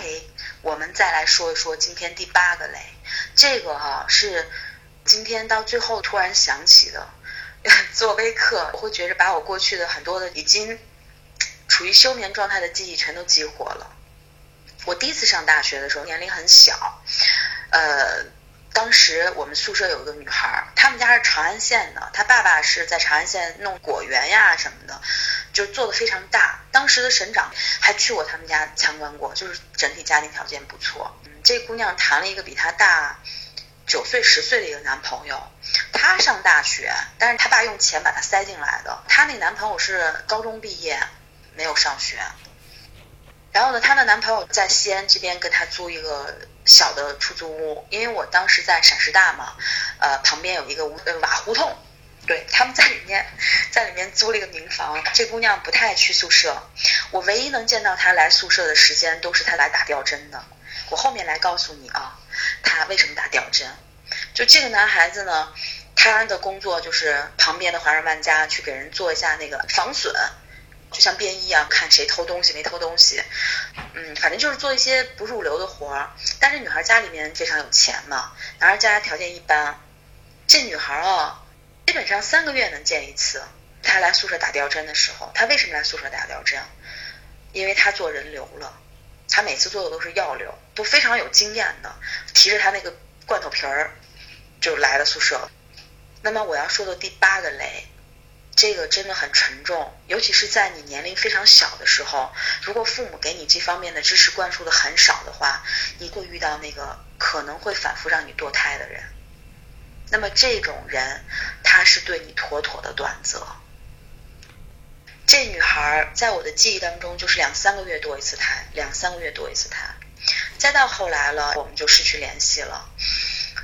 OK，我们再来说一说今天第八个雷。这个哈是今天到最后突然想起的。做微课，我会觉着把我过去的很多的已经处于休眠状态的记忆全都激活了。我第一次上大学的时候年龄很小，呃，当时我们宿舍有一个女孩，他们家是长安县的，她爸爸是在长安县弄果园呀什么的，就做的非常大。当时的省长还去过他们家参观过，就是整体家庭条件不错。嗯，这姑娘谈了一个比她大。九岁十岁的一个男朋友，她上大学，但是她爸用钱把她塞进来的。她那个男朋友是高中毕业，没有上学。然后呢，她的男朋友在西安这边跟她租一个小的出租屋，因为我当时在陕师大嘛，呃，旁边有一个呃瓦胡同，对，他们在里面在里面租了一个民房。这姑娘不太爱去宿舍，我唯一能见到她来宿舍的时间都是她来打吊针的。我后面来告诉你啊。她为什么打吊针？就这个男孩子呢，他的工作就是旁边的华润万家去给人做一下那个防损，就像便衣一样，看谁偷东西没偷东西。嗯，反正就是做一些不入流的活儿。但是女孩家里面非常有钱嘛，男孩家条件一般。这女孩啊，基本上三个月能见一次。他来宿舍打吊针的时候，他为什么来宿舍打吊针？因为他做人流了。他每次做的都是药流，都非常有经验的，提着他那个罐头瓶儿就来了宿舍。那么我要说的第八个雷，这个真的很沉重，尤其是在你年龄非常小的时候，如果父母给你这方面的知识灌输的很少的话，你会遇到那个可能会反复让你堕胎的人。那么这种人，他是对你妥妥的短择。这女孩在我的记忆当中就是两三个月堕一次胎，两三个月堕一次胎，再到后来了，我们就失去联系了。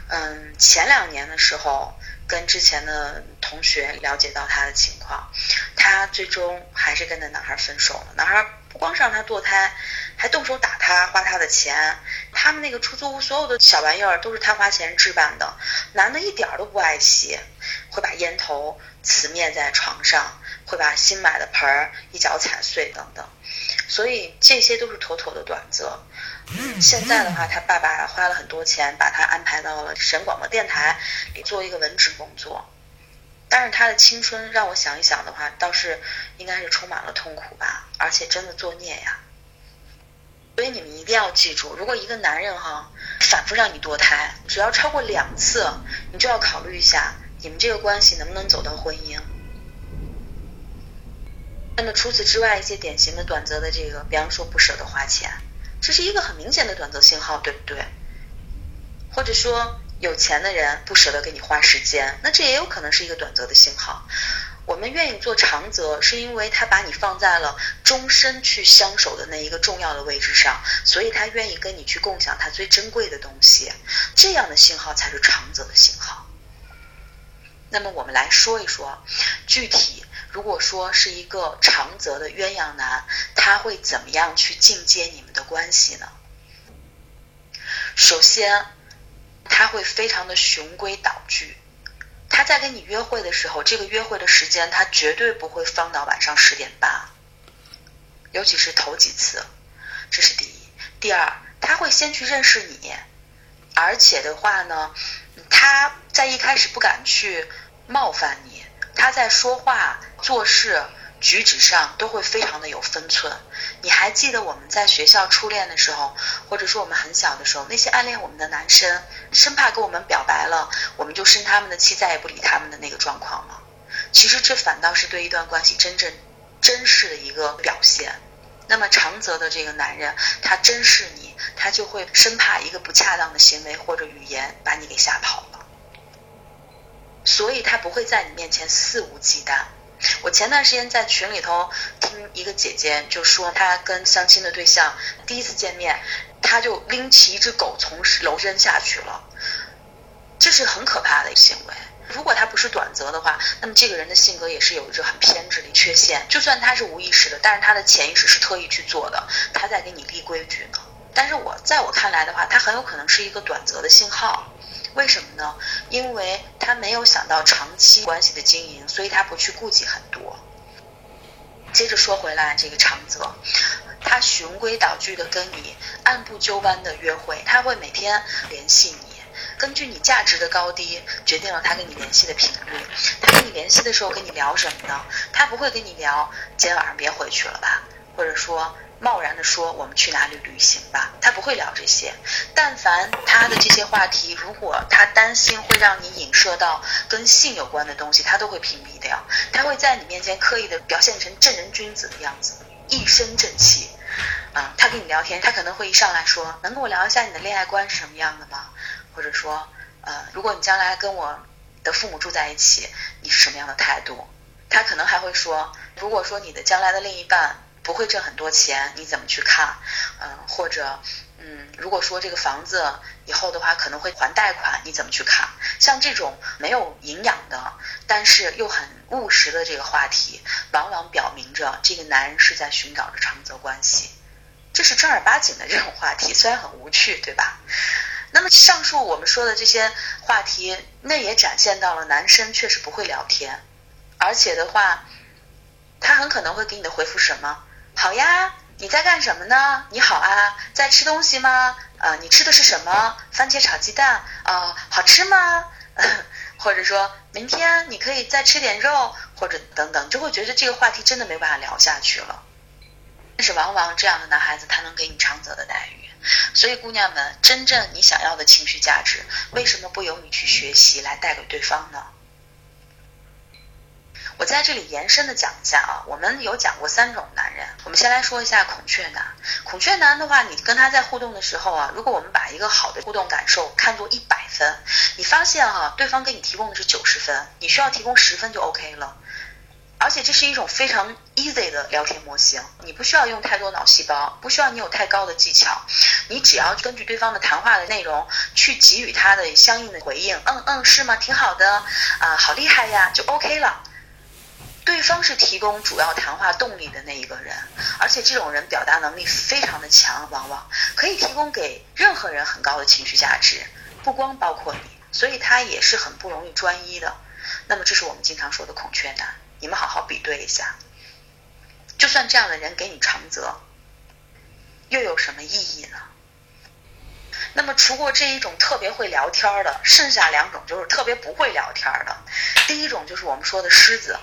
嗯，前两年的时候，跟之前的同学了解到她的情况，她最终还是跟那男孩分手了。男孩不光是让她堕胎，还动手打他，花他的钱。他们那个出租屋所有的小玩意儿都是他花钱置办的。男的一点儿都不爱惜，会把烟头呲灭在床上。会把新买的盆儿一脚踩碎等等，所以这些都是妥妥的短则。现在的话，他爸爸花了很多钱把他安排到了省广播电台里做一个文职工作，但是他的青春让我想一想的话，倒是应该是充满了痛苦吧，而且真的作孽呀。所以你们一定要记住，如果一个男人哈反复让你堕胎，只要超过两次，你就要考虑一下你们这个关系能不能走到婚姻。那么除此之外，一些典型的短则的这个，比方说不舍得花钱，这是一个很明显的短则信号，对不对？或者说有钱的人不舍得给你花时间，那这也有可能是一个短则的信号。我们愿意做长则，是因为他把你放在了终身去相守的那一个重要的位置上，所以他愿意跟你去共享他最珍贵的东西，这样的信号才是长则的信号。那么我们来说一说具体。如果说是一个长泽的鸳鸯男，他会怎么样去进阶你们的关系呢？首先，他会非常的循规蹈矩。他在跟你约会的时候，这个约会的时间他绝对不会放到晚上十点半，尤其是头几次，这是第一。第二，他会先去认识你，而且的话呢，他在一开始不敢去冒犯你。他在说话、做事、举止上都会非常的有分寸。你还记得我们在学校初恋的时候，或者说我们很小的时候，那些暗恋我们的男生，生怕跟我们表白了，我们就生他们的气，再也不理他们的那个状况吗？其实这反倒是对一段关系真正真实的一个表现。那么长泽的这个男人，他珍视你，他就会生怕一个不恰当的行为或者语言把你给吓跑了。所以他不会在你面前肆无忌惮。我前段时间在群里头听一个姐姐就说，她跟相亲的对象第一次见面，他就拎起一只狗从楼扔下去了，这是很可怕的行为。如果他不是短则的话，那么这个人的性格也是有一种很偏执的缺陷。就算他是无意识的，但是他的潜意识是特意去做的，他在给你立规矩呢。但是我在我看来的话，他很有可能是一个短则的信号。为什么呢？因为他没有想到长期关系的经营，所以他不去顾及很多。接着说回来，这个长泽，他循规蹈矩的跟你按部就班的约会，他会每天联系你，根据你价值的高低决定了他跟你联系的频率。他跟你联系的时候跟你聊什么呢？他不会跟你聊今天晚上别回去了吧，或者说。贸然的说我们去哪里旅行吧，他不会聊这些。但凡他的这些话题，如果他担心会让你影射到跟性有关的东西，他都会屏蔽掉。他会在你面前刻意的表现成正人君子的样子，一身正气。啊，他跟你聊天，他可能会一上来说，能跟我聊一下你的恋爱观是什么样的吗？或者说，呃，如果你将来跟我的父母住在一起，你是什么样的态度？他可能还会说，如果说你的将来的另一半。不会挣很多钱，你怎么去看？嗯，或者，嗯，如果说这个房子以后的话可能会还贷款，你怎么去看？像这种没有营养的，但是又很务实的这个话题，往往表明着这个男人是在寻找着长则关系，这是正儿八经的这种话题，虽然很无趣，对吧？那么上述我们说的这些话题，那也展现到了男生确实不会聊天，而且的话，他很可能会给你的回复什么？好呀，你在干什么呢？你好啊，在吃东西吗？呃，你吃的是什么？番茄炒鸡蛋啊，好吃吗？或者说明天你可以再吃点肉，或者等等，就会觉得这个话题真的没办法聊下去了。但是往往这样的男孩子他能给你长则的待遇，所以姑娘们，真正你想要的情绪价值，为什么不由你去学习来带给对方呢？我在这里延伸的讲一下啊，我们有讲过三种男人，我们先来说一下孔雀男。孔雀男的话，你跟他在互动的时候啊，如果我们把一个好的互动感受看作一百分，你发现哈，对方给你提供的是九十分，你需要提供十分就 OK 了。而且这是一种非常 easy 的聊天模型，你不需要用太多脑细胞，不需要你有太高的技巧，你只要根据对方的谈话的内容去给予他的相应的回应，嗯嗯，是吗？挺好的啊，好厉害呀，就 OK 了。对方是提供主要谈话动力的那一个人，而且这种人表达能力非常的强，往往可以提供给任何人很高的情绪价值，不光包括你，所以他也是很不容易专一的。那么这是我们经常说的孔雀男，你们好好比对一下。就算这样的人给你长责，又有什么意义呢？那么除过这一种特别会聊天的，剩下两种就是特别不会聊天的。第一种就是我们说的狮子。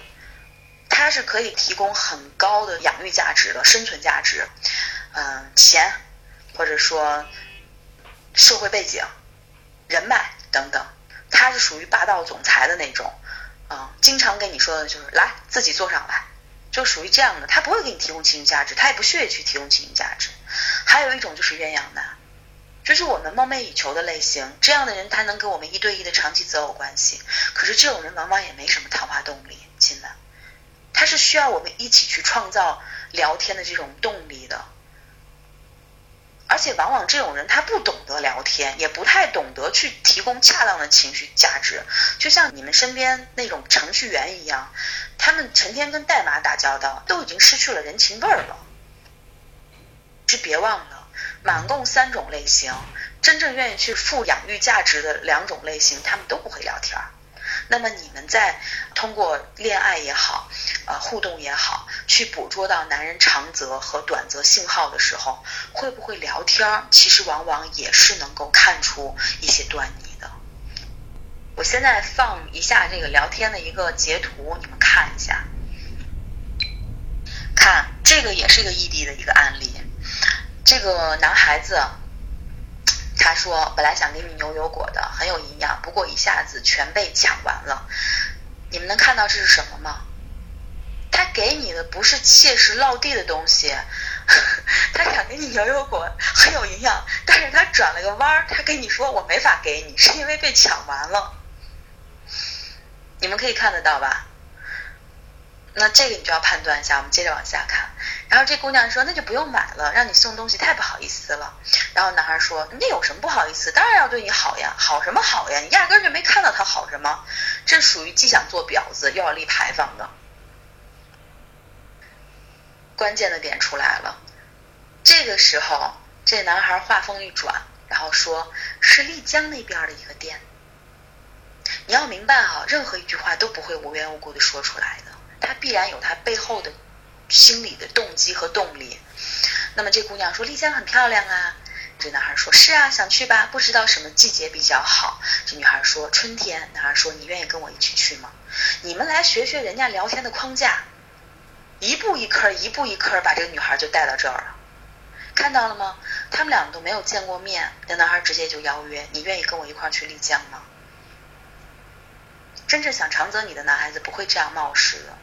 它是可以提供很高的养育价值的生存价值，嗯，钱或者说社会背景、人脉等等，它是属于霸道总裁的那种，经常跟你说的就是来自己坐上来，就属于这样的，他不会给你提供情绪价值，他也不屑于去提供情绪价值。还有一种就是鸳鸯男，这是我们梦寐以求的类型，这样的人他能跟我们一对一的长期择偶关系，可是这种人往往也没什么谈话动力，亲们。他是需要我们一起去创造聊天的这种动力的，而且往往这种人他不懂得聊天，也不太懂得去提供恰当的情绪价值，就像你们身边那种程序员一样，他们成天跟代码打交道，都已经失去了人情味儿了。是别忘了，满共三种类型，真正愿意去付养育价值的两种类型，他们都不会聊天。那么你们在通过恋爱也好，呃，互动也好，去捕捉到男人长则和短则信号的时候，会不会聊天？其实往往也是能够看出一些端倪的。我现在放一下这个聊天的一个截图，你们看一下。看，这个也是一个异地的一个案例。这个男孩子。他说：“本来想给你牛油果的，很有营养，不过一下子全被抢完了。你们能看到这是什么吗？他给你的不是切实落地的东西，他想给你牛油果，很有营养，但是他转了个弯儿，他跟你说我没法给你，是因为被抢完了。你们可以看得到吧？”那这个你就要判断一下，我们接着往下看。然后这姑娘说：“那就不用买了，让你送东西太不好意思了。”然后男孩说：“那有什么不好意思？当然要对你好呀，好什么好呀？你压根就没看到他好什么，这属于既想做婊子又要立牌坊的。”关键的点出来了，这个时候这男孩话锋一转，然后说：“是丽江那边的一个店。”你要明白啊，任何一句话都不会无缘无故的说出来的。他必然有他背后的心理的动机和动力。那么这姑娘说丽江很漂亮啊。这男孩说：“是啊，想去吧？不知道什么季节比较好。”这女孩说：“春天。”男孩说：“你愿意跟我一起去吗？”你们来学学人家聊天的框架，一步一坑，一步一坑，把这个女孩就带到这儿了。看到了吗？他们两个都没有见过面，那男孩直接就邀约：“你愿意跟我一块去丽江吗？”真正想长择你的男孩子不会这样冒失的。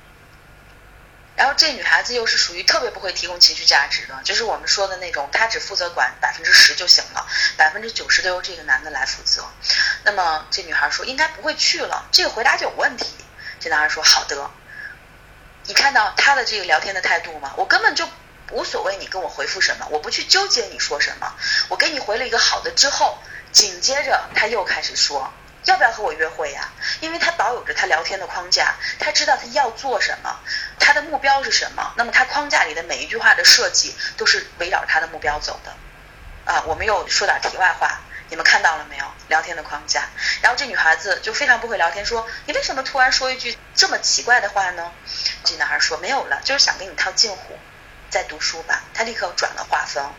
然后这女孩子又是属于特别不会提供情绪价值的，就是我们说的那种，她只负责管百分之十就行了，百分之九十都由这个男的来负责。那么这女孩说应该不会去了，这个回答就有问题。这男孩说好的，你看到他的这个聊天的态度吗？我根本就无所谓你跟我回复什么，我不去纠结你说什么，我给你回了一个好的之后，紧接着他又开始说。要不要和我约会呀？因为他保有着他聊天的框架，他知道他要做什么，他的目标是什么。那么他框架里的每一句话的设计都是围绕他的目标走的。啊，我们又说点题外话，你们看到了没有？聊天的框架。然后这女孩子就非常不会聊天，说你为什么突然说一句这么奇怪的话呢？这男孩说没有了，就是想跟你套近乎，在读书吧。他立刻转了话风。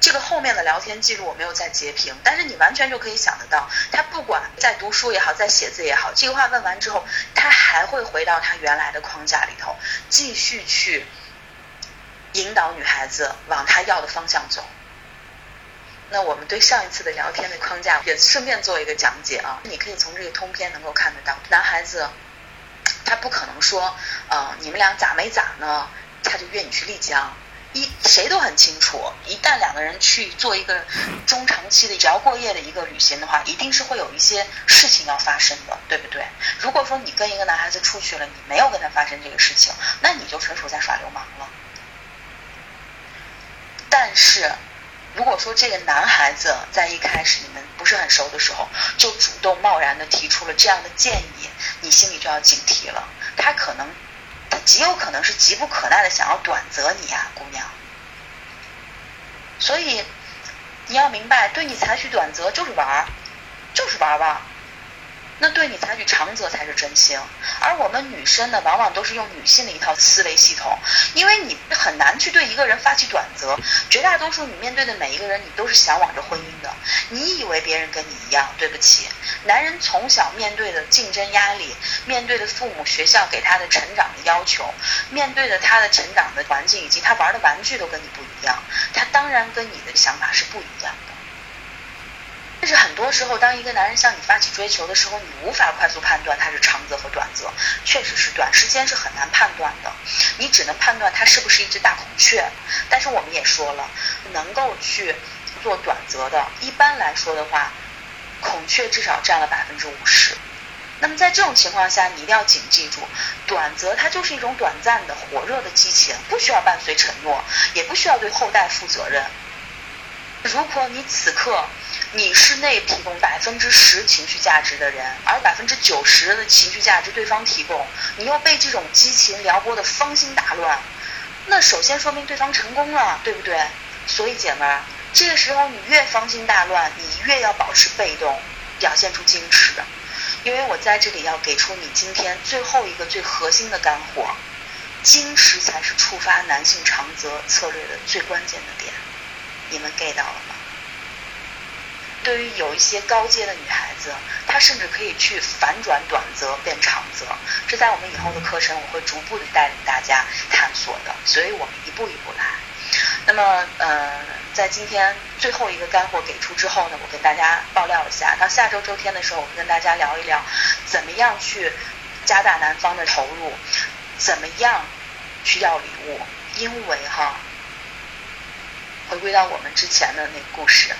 这个后面的聊天记录我没有再截屏，但是你完全就可以想得到，他不管在读书也好，在写字也好，这个话问完之后，他还会回到他原来的框架里头，继续去引导女孩子往他要的方向走。那我们对上一次的聊天的框架也顺便做一个讲解啊，你可以从这个通篇能够看得到，男孩子他不可能说，呃，你们俩咋没咋呢，他就约你去丽江。一谁都很清楚，一旦两个人去做一个中长期的只要过夜的一个旅行的话，一定是会有一些事情要发生的，对不对？如果说你跟一个男孩子出去了，你没有跟他发生这个事情，那你就纯属在耍流氓了。但是，如果说这个男孩子在一开始你们不是很熟的时候，就主动贸然的提出了这样的建议，你心里就要警惕了，他可能。他极有可能是急不可耐的想要短择你啊，姑娘。所以你要明白，对你采取短择就是玩儿，就是玩玩。那对你采取长则才是真心，而我们女生呢，往往都是用女性的一套思维系统，因为你很难去对一个人发起短则，绝大多数你面对的每一个人，你都是向往着婚姻的，你以为别人跟你一样？对不起，男人从小面对的竞争压力，面对的父母学校给他的成长的要求，面对的他的成长的环境以及他玩的玩具都跟你不一样，他当然跟你的想法是不一样。但是很多时候，当一个男人向你发起追求的时候，你无法快速判断他是长则和短则，确实是短时间是很难判断的。你只能判断他是不是一只大孔雀。但是我们也说了，能够去做短则的，一般来说的话，孔雀至少占了百分之五十。那么在这种情况下，你一定要谨记住，短则它就是一种短暂的火热的激情，不需要伴随承诺，也不需要对后代负责任。如果你此刻，你是那提供百分之十情绪价值的人，而百分之九十的情绪价值对方提供，你又被这种激情撩拨的芳心大乱，那首先说明对方成功了，对不对？所以姐们儿，这个时候你越芳心大乱，你越要保持被动，表现出矜持，因为我在这里要给出你今天最后一个最核心的干货，矜持才是触发男性长则策略的最关键的点，你们 get 到了吗？对于有一些高阶的女孩子，她甚至可以去反转短则变长则，这在我们以后的课程我会逐步的带领大家探索的，所以我们一步一步来。那么，呃，在今天最后一个干货给出之后呢，我跟大家爆料一下，到下周周天的时候，我会跟大家聊一聊，怎么样去加大男方的投入，怎么样去要礼物，因为哈，回归到我们之前的那个故事。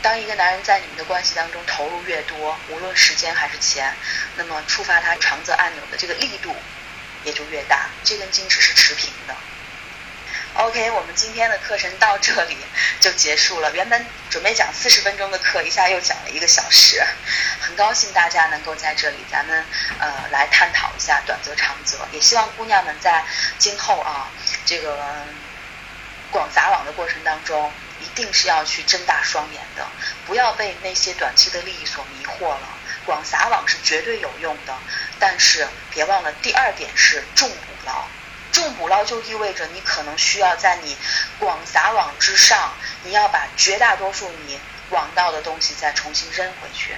当一个男人在你们的关系当中投入越多，无论时间还是钱，那么触发他长则按钮的这个力度也就越大，这跟矜持是持平的。OK，我们今天的课程到这里就结束了。原本准备讲四十分钟的课，一下又讲了一个小时。很高兴大家能够在这里，咱们呃来探讨一下短则长则。也希望姑娘们在今后啊这个广撒网的过程当中。一定是要去睁大双眼的，不要被那些短期的利益所迷惑了。广撒网是绝对有用的，但是别忘了第二点是重捕捞。重捕捞就意味着你可能需要在你广撒网之上，你要把绝大多数你网到的东西再重新扔回去。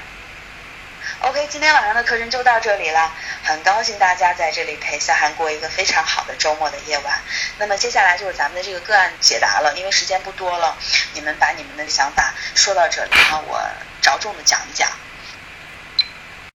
OK，今天晚上的课程就到这里了，很高兴大家在这里陪夏涵过一个非常好的周末的夜晚。那么接下来就是咱们的这个个案解答了，因为时间不多了，你们把你们的想法说到这里，然后我着重的讲一讲。